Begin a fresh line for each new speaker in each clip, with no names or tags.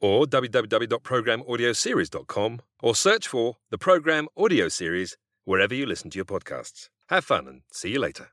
or www.programaudioseries.com or search for the Program Audio Series wherever you listen to your podcasts. Have fun and see you later.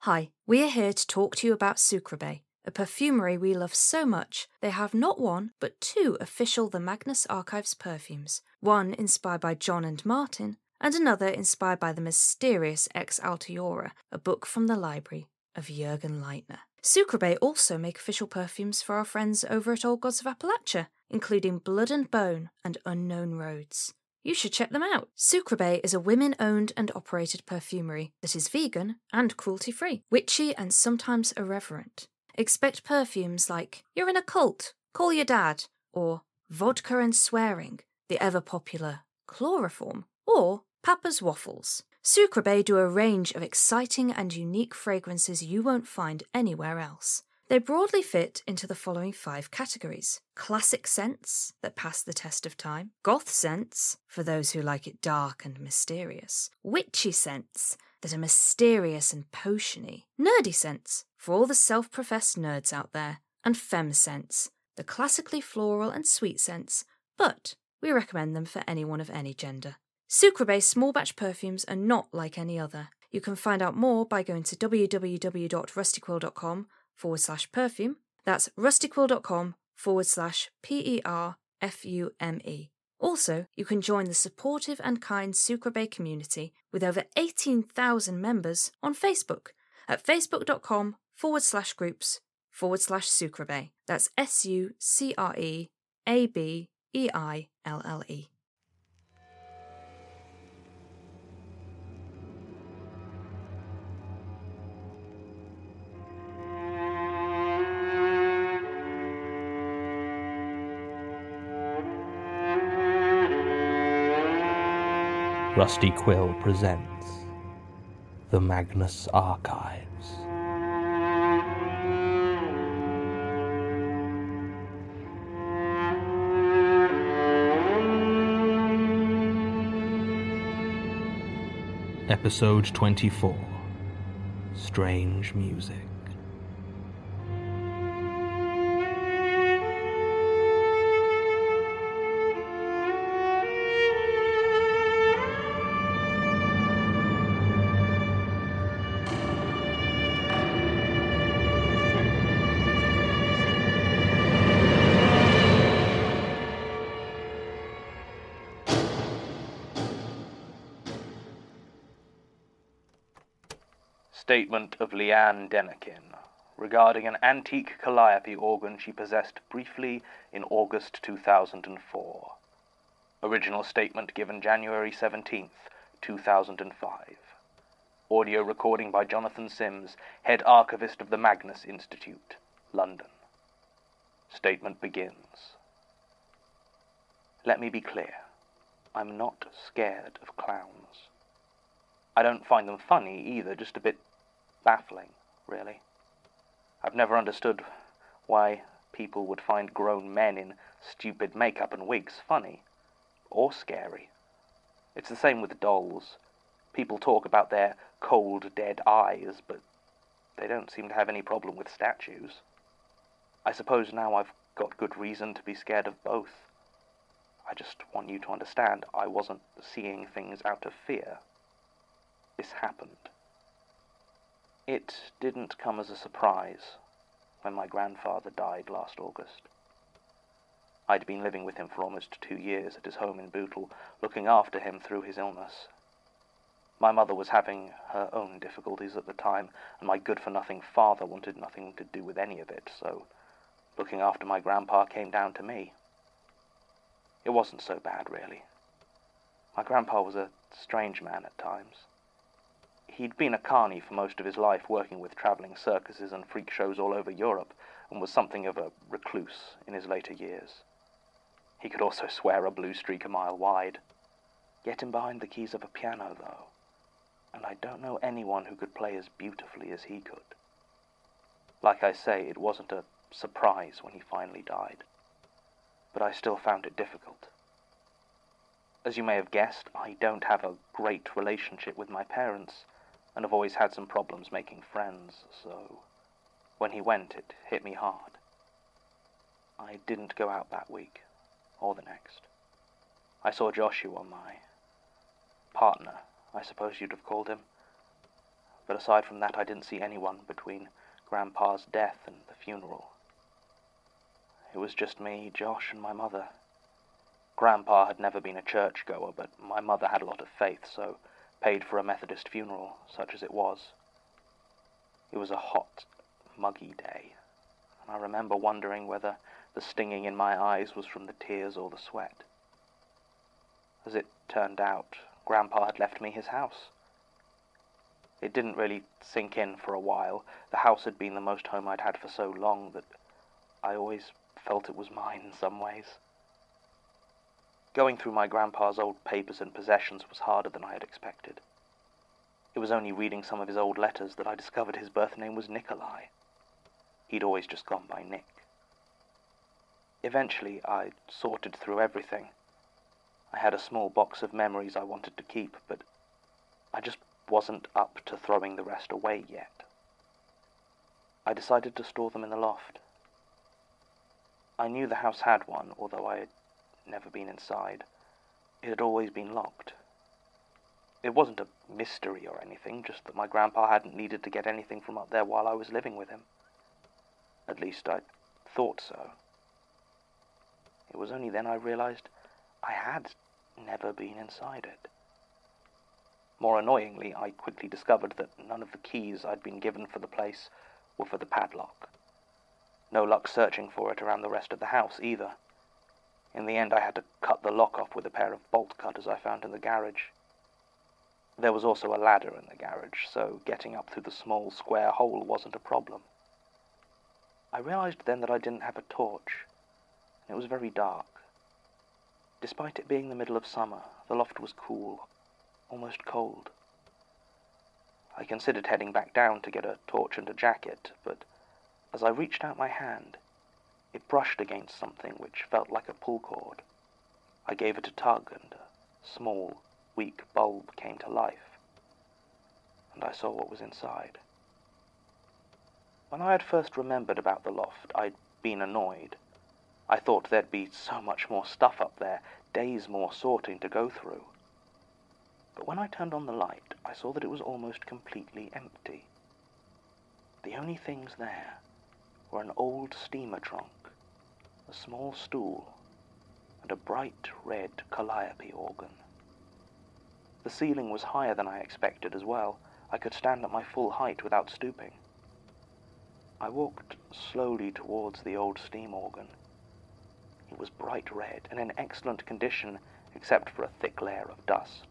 Hi, we're here to talk to you about Sucreabeille, a perfumery we love so much they have not one but two official The Magnus Archives perfumes, one inspired by Jon and Martin, and another inspired by the mysterious Ex Altiora, a book from the library of Jurgen Leitner. Sucreabeille also make official perfumes for our friends over at Old Gods of Appalachia, including Blood and Bone and Unknown Roads. You should check them out. Sucreabeille is a women owned and operated perfumery that is vegan and cruelty free, witchy and sometimes irreverent. Expect perfumes like You're in a cult, call your dad, or Vodka and Swearing, the ever popular Chloroform, or Papa's Waffles. Sucreabeille do a range of exciting and unique fragrances you won't find anywhere else. They broadly fit into the following five categories classic scents that pass the test of time, goth scents for those who like it dark and mysterious, witchy scents that are mysterious and potiony, nerdy scents for all the self professed nerds out there, and femme scents, the classically floral and sweet scents, but we recommend them for anyone of any gender. Sucreabeille small batch perfumes are not like any other. You can find out more by going to www.rustyquill.com forward slash perfume. That's rustyquill.com forward slash P E R F U M E. Also, you can join the supportive and kind Sucreabeille community with over 18,000 members on Facebook at facebook.com forward slash groups forward slash Sucreabeille. That's S U C R E A B E I L L E.
Rusty Quill presents The Magnus Archives. Episode 24 Strange Music. Statement of Leanne Denikin regarding an antique calliope organ she possessed briefly in August 2004. Original statement given January 17th, 2005. Audio recording by Jonathan Sims, head archivist of the Magnus Institute, London. Statement begins. Let me be clear. I'm not scared of clowns. I don't find them funny either, just a bit baffling, really. I've never understood why people would find grown men in stupid makeup and wigs funny or scary. It's the same with dolls. People talk about their cold, dead eyes, but they don't seem to have any problem with statues. I suppose now I've got good reason to be scared of both. I just want you to understand I wasn't seeing things out of fear. This happened. It didn't come as a surprise when my grandfather died last August. I'd been living with him for almost two years at his home in Bootle, looking after him through his illness. My mother was having her own difficulties at the time, and my good for nothing father wanted nothing to do with any of it, so looking after my grandpa came down to me. It wasn't so bad, really. My grandpa was a strange man at times. He'd been a carny for most of his life, working with traveling circuses and freak shows all over Europe, and was something of a recluse in his later years. He could also swear a blue streak a mile wide. Get him behind the keys of a piano, though, and I don't know anyone who could play as beautifully as he could. Like I say, it wasn't a surprise when he finally died, but I still found it difficult. As you may have guessed, I don't have a great relationship with my parents, and have always had some problems making friends, so when he went, it hit me hard. I didn't go out that week or the next. I saw Joshua, my partner, I suppose you'd have called him. But aside from that, I didn't see anyone between Grandpa's death and the funeral. It was just me, Josh, and my mother. Grandpa had never been a churchgoer, but my mother had a lot of faith, so paid for a Methodist funeral, such as it was. It was a hot, muggy day, and I remember wondering whether the stinging in my eyes was from the tears or the sweat. As it turned out, Grandpa had left me his house. It didn't really sink in for a while. The house had been the most home I'd had for so long that I always felt it was mine in some ways. Going through my grandpa's old papers and possessions was harder than I had expected. It was only reading some of his old letters that I discovered his birth name was Nikolai. He'd always just gone by Nick. Eventually, I sorted through everything. I had a small box of memories I wanted to keep, but I just wasn't up to throwing the rest away yet. I decided to store them in the loft. I knew the house had one, although I had never been inside. It had always been locked. It wasn't a mystery or anything, just that my grandpa hadn't needed to get anything from up there while I was living with him. At least I thought so. It was only then I realized I had never been inside it. More annoyingly, I quickly discovered that none of the keys I'd been given for the place were for the padlock. No luck searching for it around the rest of the house either. In the end, I had to cut the lock off with a pair of bolt cutters I found in the garage. There was also a ladder in the garage, so getting up through the small square hole wasn't a problem. I realized then that I didn't have a torch, and it was very dark. Despite it being the middle of summer, the loft was cool, almost cold. I considered heading back down to get a torch and a jacket, but as I reached out my hand, it brushed against something which felt like a pull cord. I gave it a tug, and a small, weak bulb came to life, and I saw what was inside. When I had first remembered about the loft, I'd been annoyed. I thought there'd be so much more stuff up there, days more sorting to go through. But when I turned on the light, I saw that it was almost completely empty. The only things there were an old steamer trunk, a small stool, and a bright red calliope organ. The ceiling was higher than I expected as well, I could stand at my full height without stooping. I walked slowly towards the old steam organ. It was bright red and in excellent condition except for a thick layer of dust.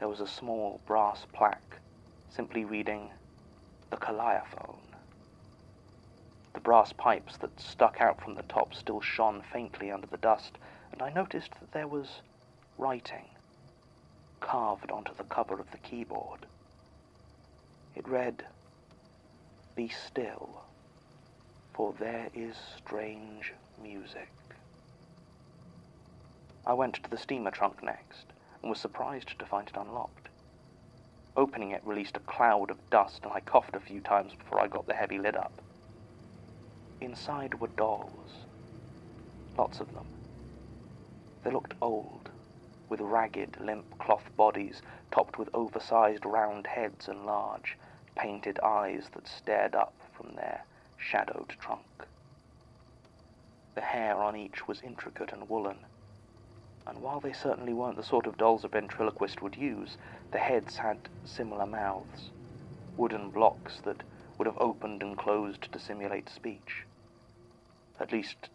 There was a small brass plaque simply reading, The Calliophone. The brass pipes that stuck out from the top still shone faintly under the dust, and I noticed that there was writing carved onto the cover of the keyboard. It read, Be still, for there is strange music. I went to the steamer trunk next and was surprised to find it unlocked. Opening it released a cloud of dust, and I coughed a few times before I got the heavy lid up. Inside were dolls, lots of them. They looked old, with ragged, limp cloth bodies topped with oversized round heads and large, painted eyes that stared up from their shadowed trunk. The hair on each was intricate and woolen, and while they certainly weren't the sort of dolls a ventriloquist would use, the heads had similar mouths, wooden blocks that would have opened and closed to simulate speech. At least,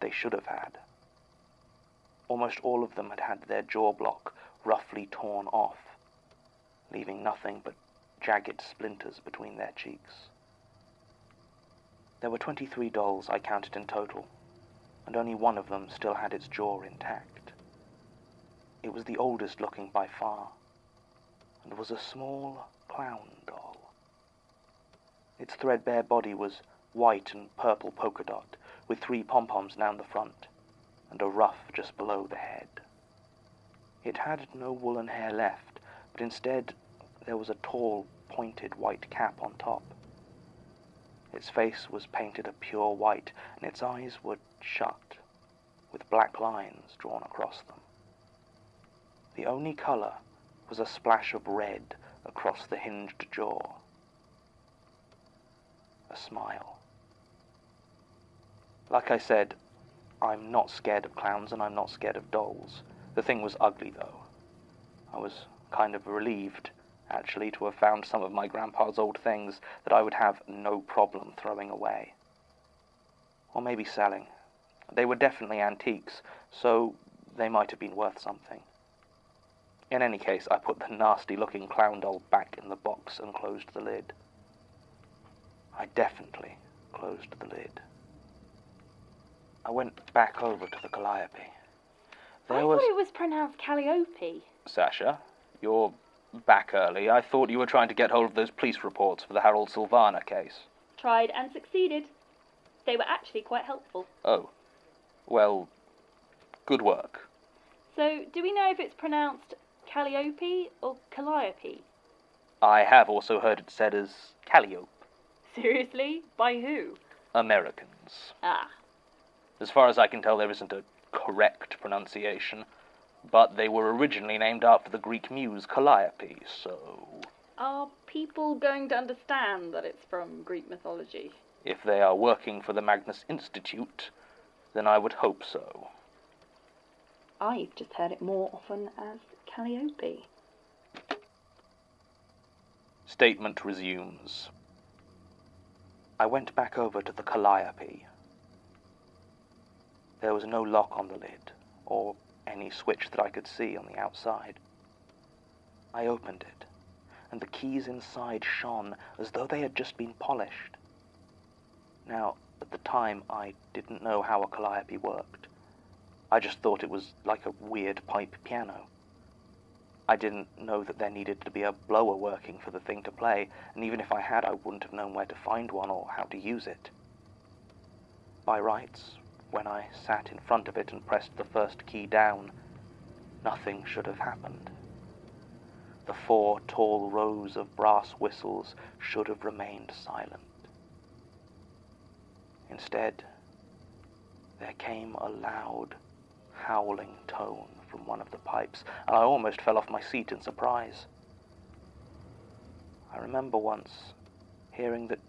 they should have had. Almost all of them had had their jaw block roughly torn off, leaving nothing but jagged splinters between their cheeks. There were 23 dolls I counted in total, and only one of them still had its jaw intact. It was the oldest looking by far, and was a small clown doll. Its threadbare body was white and purple polka dot, with three pom-poms down the front, and a ruff just below the head. It had no woolen hair left, but instead there was a tall, pointed white cap on top. Its face was painted a pure white, and its eyes were shut, with black lines drawn across them. The only color was a splash of red across the hinged jaw. A smile. Like I said, I'm not scared of clowns and I'm not scared of dolls. The thing was ugly, though. I was kind of relieved, actually, to have found some of my grandpa's old things that I would have no problem throwing away. Or maybe selling. They were definitely antiques, so they might have been worth something. In any case, I put the nasty looking clown doll back in the box and closed the lid. I definitely closed the lid. I went back over to the Calliope. There
I
was.
thought it was pronounced Calliope.
Sasha, you're back early. I thought you were trying to get hold of those police reports for the Harold Silvana case.
Tried and succeeded. They were actually quite helpful.
Oh. Well, good work.
So, do we know if it's pronounced Calliope or Calliope?
I have also heard it said as Calliope.
Seriously? By who?
Americans.
Ah,
As far as I can tell, there isn't a correct pronunciation, but they were originally named after the Greek muse Calliope, so
are people going to understand that it's from Greek mythology?
if they are working for the Magnus Institute, then I would hope so.
I've just heard it more often as Calliope.
Statement resumes. I went back over to the Calliope. There was no lock on the lid, or any switch that I could see on the outside. I opened it, and the keys inside shone as though they had just been polished. Now, at the time, I didn't know how a Calliope worked. I just thought it was like a weird pipe piano. I didn't know that there needed to be a blower working for the thing to play, and even if I had, I wouldn't have known where to find one or how to use it. By rights, when I sat in front of it and pressed the first key down, nothing should have happened. The four tall rows of brass whistles should have remained silent. Instead, there came a loud, howling tone from one of the pipes, and I almost fell off my seat in surprise. I remember once hearing that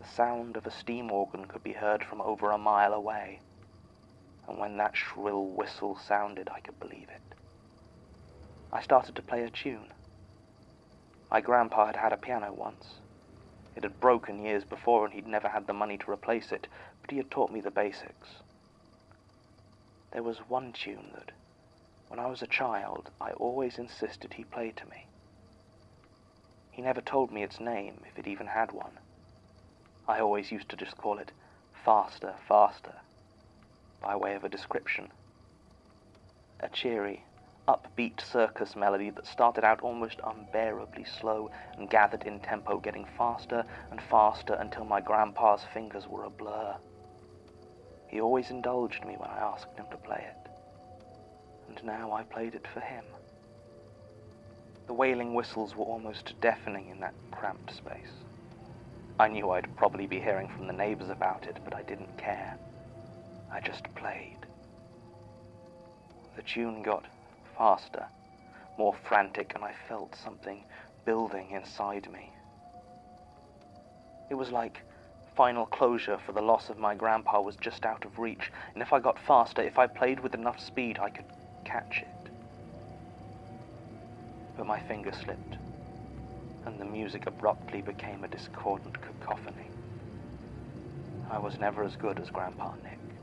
the sound of a steam organ could be heard from over a mile away, and when that shrill whistle sounded, I could believe it. I started to play a tune. My grandpa had had a piano once. It had broken years before, and he'd never had the money to replace it, but he had taught me the basics. There was one tune that, when I was a child, I always insisted he play to me. He never told me its name, if it even had one. I always used to just call it Faster, Faster, by way of a description. A cheery, upbeat circus melody that started out almost unbearably slow and gathered in tempo, getting faster and faster until my grandpa's fingers were a blur. He always indulged me when I asked him to play it, and now I played it for him. The wailing whistles were almost deafening in that cramped space. I knew I'd probably be hearing from the neighbors about it, but I didn't care. I just played. The tune got faster, more frantic, and I felt something building inside me. It was like final closure for the loss of my grandpa was just out of reach, and if I got faster, if I played with enough speed, I could catch it. But my finger slipped, and the music abruptly became a discordant cacophony. I was never as good as Grandpa Nick.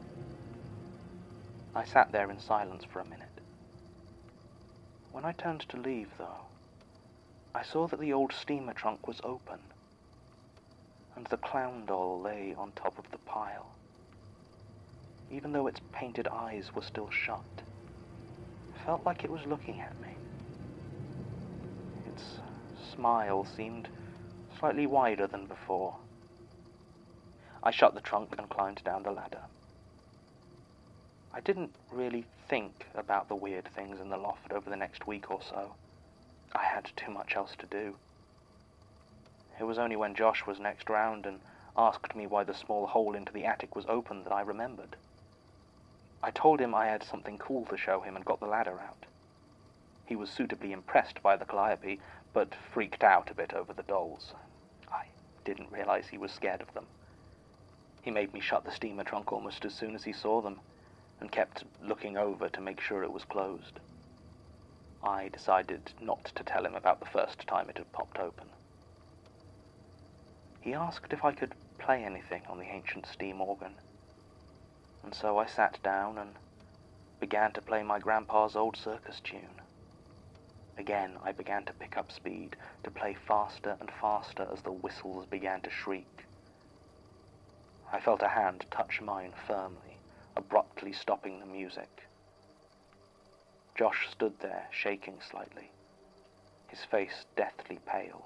I sat there in silence for a minute. When I turned to leave, though, I saw that the old steamer trunk was open, and the clown doll lay on top of the pile, even though its painted eyes were still shut. It felt like it was looking at me. Its smile seemed slightly wider than before. I shut the trunk and climbed down the ladder. I didn't really think about the weird things in the loft over the next week or so. I had too much else to do. It was only when Josh was next round and asked me why the small hole into the attic was open that I remembered. I told him I had something cool to show him and got the ladder out. He was suitably impressed by the calliope, but freaked out a bit over the dolls. I didn't realize he was scared of them. He made me shut the steamer trunk almost as soon as he saw them and kept looking over to make sure it was closed. I decided not to tell him about the first time it had popped open. He asked if I could play anything on the ancient steam organ, and so I sat down and began to play my grandpa's old circus tune. Again, I began to pick up speed, to play faster and faster as the whistles began to shriek. I felt a hand touch mine firmly abruptly stopping the music. Josh stood there, shaking slightly, his face deathly pale.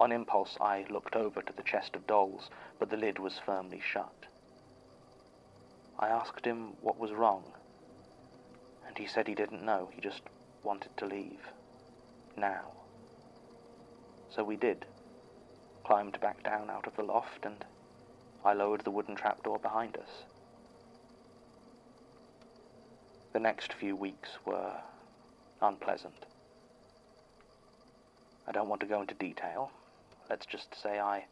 On impulse, I looked over to the chest of dolls, but the lid was firmly shut. I asked him what was wrong, and he said he didn't know, he just wanted to leave. Now. So we did. Climbed back down out of the loft, and I lowered the wooden trapdoor behind us. The next few weeks were unpleasant. I don't want to go into detail. Let's just say I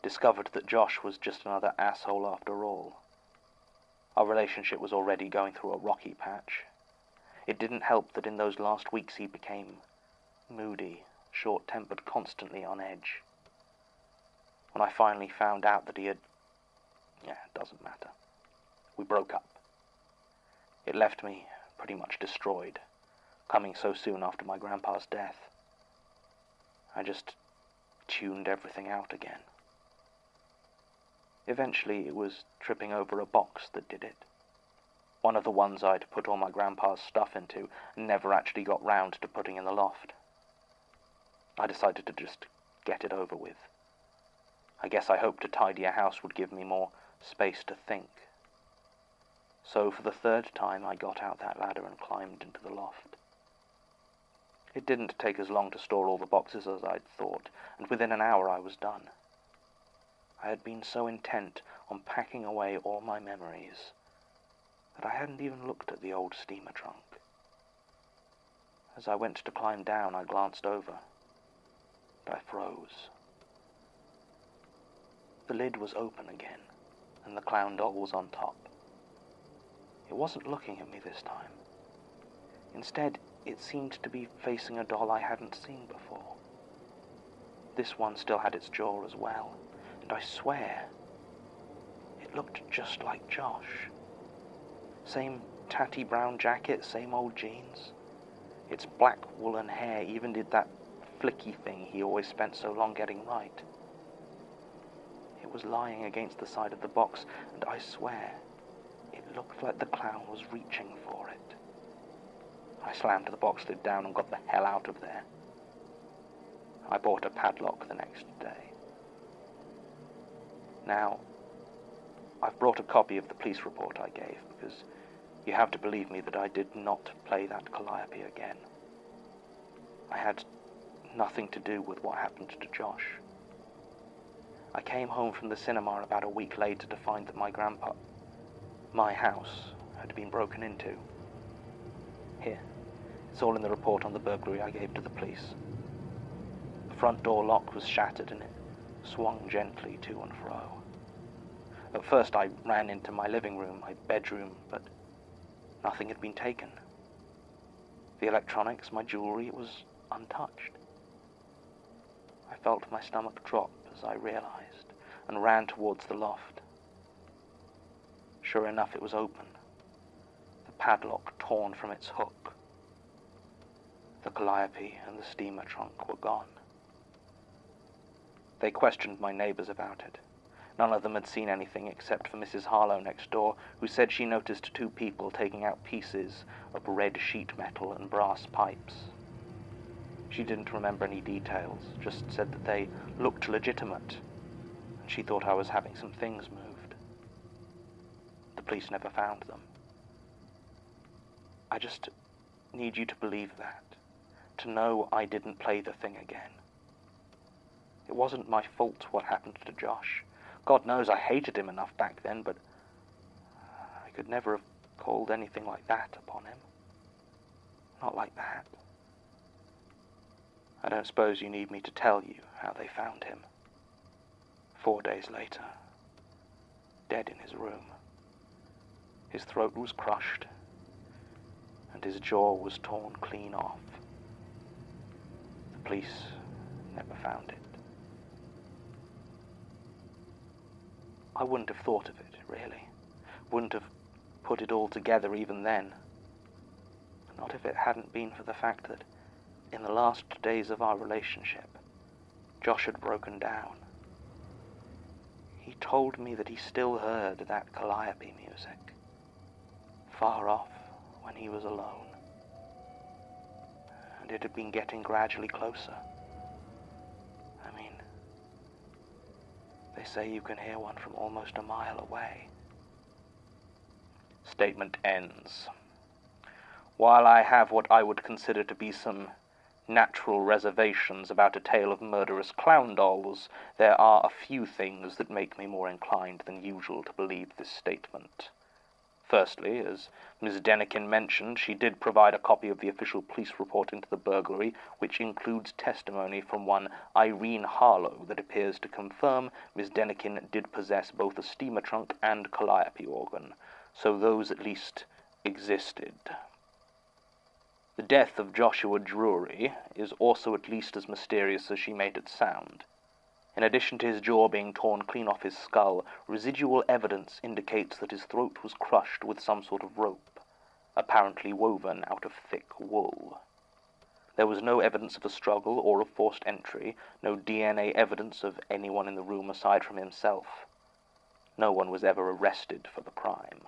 discovered that Josh was just another asshole after all. Our relationship was already going through a rocky patch. It didn't help that in those last weeks he became moody, short tempered, constantly on edge. When I finally found out that he had. Yeah, it doesn't matter. We broke up. It left me pretty much destroyed, coming so soon after my grandpa's death. I just tuned everything out again. Eventually, it was tripping over a box that did it. One of the ones I'd put all my grandpa's stuff into and never actually got round to putting in the loft. I decided to just get it over with. I guess I hoped a tidier house would give me more space to think. So for the third time I got out that ladder and climbed into the loft. It didn't take as long to store all the boxes as I'd thought, and within an hour I was done. I had been so intent on packing away all my memories that I hadn't even looked at the old steamer trunk. As I went to climb down, I glanced over, but I froze. The lid was open again, and the clown doll was on top. It wasn't looking at me this time. Instead, it seemed to be facing a doll I hadn't seen before. this one still had its jaw as well, and I swear it looked just like Josh. Same tatty brown jacket, same old jeans. Its black woolen hair even did that flicky thing he always spent so long getting right. It was lying against the side of the box, and I swear it looked like the clown was reaching for it. I slammed the box lid down and got the hell out of there. I bought a padlock the next day. Now, I've brought a copy of the police report I gave because you have to believe me that I did not play that calliope again. I had nothing to do with what happened to Josh. I came home from the cinema about a week later to find that my grandpa, my house, had been broken into. Here, it's all in the report on the burglary I gave to the police. The front door lock was shattered and it swung gently to and fro. At first, I ran into my living room, my bedroom, but nothing had been taken. The electronics, my jewelry, it was untouched. I felt my stomach drop as I realized and ran towards the loft. Sure enough, it was open, the padlock torn from its hook. The calliope and the steamer trunk were gone. They questioned my neighbors about it. None of them had seen anything except for Mrs. Harlow next door, who said she noticed two people taking out pieces of red sheet metal and brass pipes. She didn't remember any details, just said that they looked legitimate, and she thought I was having some things moved. Police never found them. I just need you to believe that, to know I didn't play the thing again. It wasn't my fault what happened to Josh. God knows I hated him enough back then, but I could never have called anything like that upon him. Not like that. I don't suppose you need me to tell you how they found him. Four days later, dead in his room. His throat was crushed, and his jaw was torn clean off. The police never found it. I wouldn't have thought of it, really. Wouldn't have put it all together even then. Not if it hadn't been for the fact that in the last days of our relationship, Josh had broken down. He told me that he still heard that calliope music, far off when he was alone. And it had been getting gradually closer. I mean, they say you can hear one from almost a mile away. Statement ends. While I have what I would consider to be some natural reservations about a tale of murderous clown dolls, there are a few things that make me more inclined than usual to believe this statement. Firstly, as Miss Denikin mentioned, she did provide a copy of the official police report into the burglary, which includes testimony from one Irene Harlow that appears to confirm Miss Denikin did possess both a steamer trunk and calliope organ, so those at least existed. The death of Joshua Drury is also at least as mysterious as she made it sound. In addition to his jaw being torn clean off his skull, residual evidence indicates that his throat was crushed with some sort of rope, apparently woven out of thick wool. There was no evidence of a struggle or of forced entry, no DNA evidence of anyone in the room aside from himself. No one was ever arrested for the crime.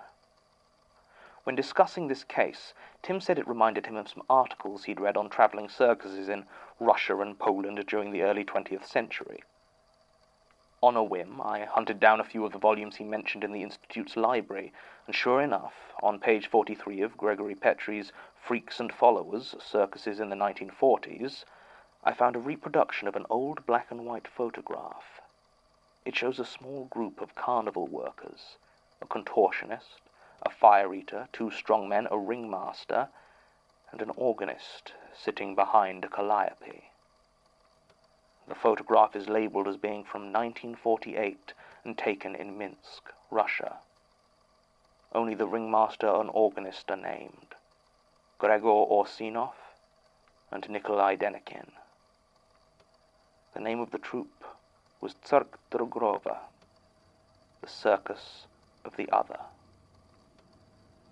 When discussing this case, Tim said it reminded him of some articles he'd read on traveling circuses in Russia and Poland during the early 20th century. On a whim, I hunted down a few of the volumes he mentioned in the Institute's library, and sure enough, on page 43 of Gregory Petrie's Freaks and Followers, Circuses in the 1940s, I found a reproduction of an old black and white photograph. It shows a small group of carnival workers, a contortionist, a fire eater, two strong men, a ringmaster, and an organist sitting behind a calliope. The photograph is labeled as being from 1948 and taken in Minsk, Russia. Only the ringmaster and organist are named Gregor Orsinov and Nikolai Denikin. The name of the troupe was Tsark Drogrova, the circus of the other.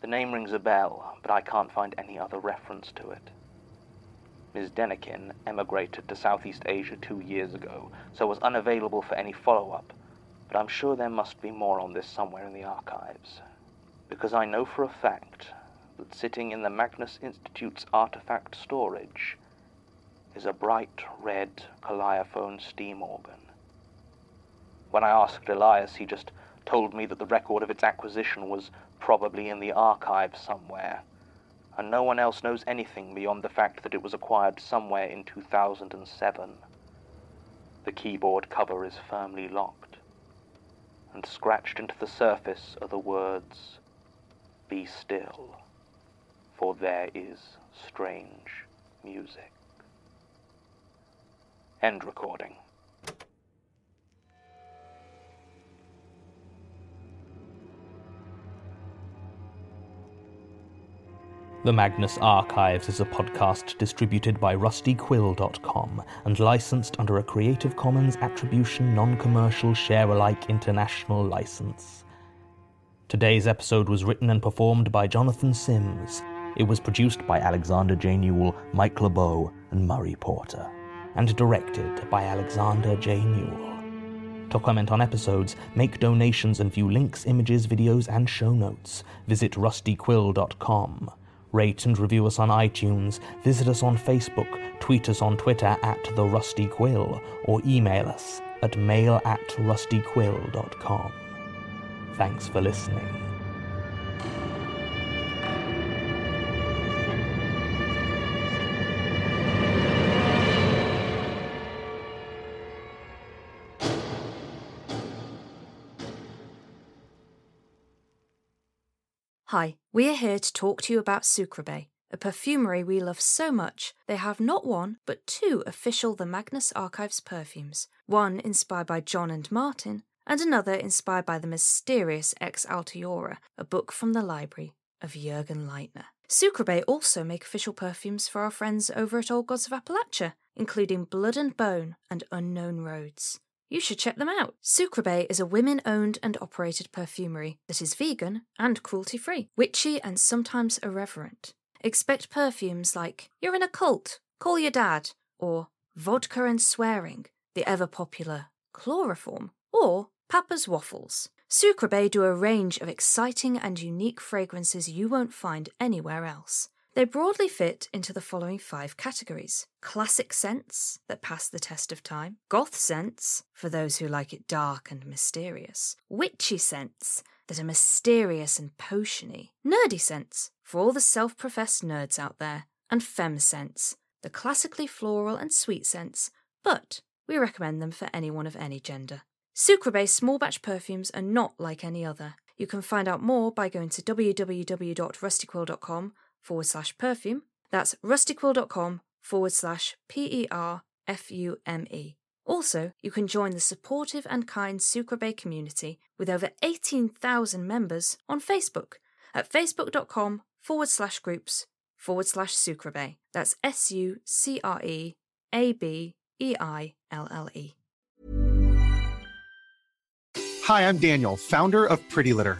The name rings a bell, but I can't find any other reference to it. Ms. Denikin emigrated to Southeast Asia two years ago, so was unavailable for any follow up, but I'm sure there must be more on this somewhere in the archives. Because I know for a fact that sitting in the Magnus Institute's artifact storage is a bright red calliophone steam organ. When I asked Elias, he just told me that the record of its acquisition was probably in the archives somewhere, and no one else knows anything beyond the fact that it was acquired somewhere in 2007. The keyboard cover is firmly locked, and scratched into the surface are the words, Be still, for there is strange music. End recording.
The Magnus Archives is a podcast distributed by rustyquill.com and licensed under a Creative Commons Attribution Non Commercial Share Alike International license. Today's episode was written and performed by Jonathan Sims. It was produced by Alexander J. Newell, Mike LeBeau, and Murray Porter, and directed by Alexander J. Newell. To comment on episodes, make donations, and view links, images, videos, and show notes, visit rustyquill.com. Rate and review us on iTunes, visit us on Facebook, tweet us on Twitter at The Rusty Quill, or email us at mail at rustyquill.com. Thanks for listening.
Hi, we are here to talk to you about Sucreabeille, a perfumery we love so much they have not one but two official The Magnus Archives perfumes, one inspired by Jon and Martin, and another inspired by the mysterious Ex Altiora, a book from the library of Jürgen Leitner. Sucreabeille also make official perfumes for our friends over at Old Gods of Appalachia, including Blood and Bone and Unknown Roads. You should check them out. Sucreabeille is a women owned and operated perfumery that is vegan and cruelty free, witchy and sometimes irreverent. Expect perfumes like You're in a cult, call your dad, or Vodka and Swearing, the ever popular Chloroform, or Papa's Waffles. Sucreabeille do a range of exciting and unique fragrances you won't find anywhere else. They broadly fit into the following five categories. Classic scents that pass the test of time, goth scents for those who like it dark and mysterious, witchy scents that are mysterious and potiony, nerdy scents for all the self professed nerds out there, and femme scents, the classically floral and sweet scents, but we recommend them for anyone of any gender. Sucreabeille small batch perfumes are not like any other. You can find out more by going to www.rustyquill.com forward slash perfume. That's rustyquill.com forward slash P E R F U M E. Also, you can join the supportive and kind Sucreabeille community with over 18,000 members on Facebook at facebook.com forward slash groups forward slash Sucreabeille. That's S U C R E A B E I L L E.
Hi, I'm Daniel, founder of Pretty Litter.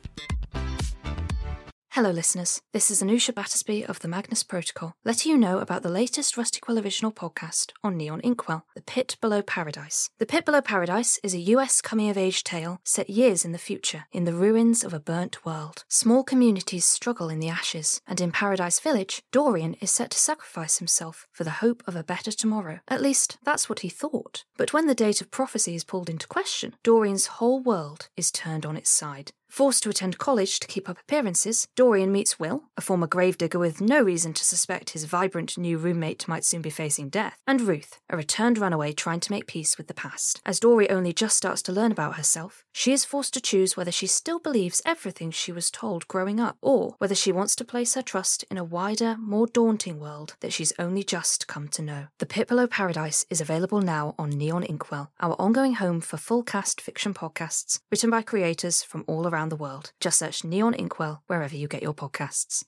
Hello, listeners. This is Anusha Battersby of the Magnus Protocol, letting you know about the latest Rusty Quill original podcast on Neon Inkwell, The Pit Below Paradise. The Pit Below Paradise is a US coming of age tale set years in the future, in the ruins of a burnt world. Small communities struggle in the ashes, and in Paradise Village, Dorian is set to sacrifice himself for the hope of a better tomorrow. At least, that's what he thought. But when the date of prophecy is pulled into question, Dorian's whole world is turned on its side. Forced to attend college to keep up appearances, Dorian meets Will, a former gravedigger with no reason to suspect his vibrant new roommate might soon be facing death, and Ruth, a returned runaway trying to make peace with the past. As Dory only just starts to learn about herself, she is forced to choose whether she still believes everything she was told growing up, or whether she wants to place her trust in a wider, more daunting world that she's only just come to know. The Pit Below Paradise is available now on Neon Inkwell, our ongoing home for full cast fiction podcasts written by creators from all around the world. Just search Neon Inkwell wherever you get your podcasts.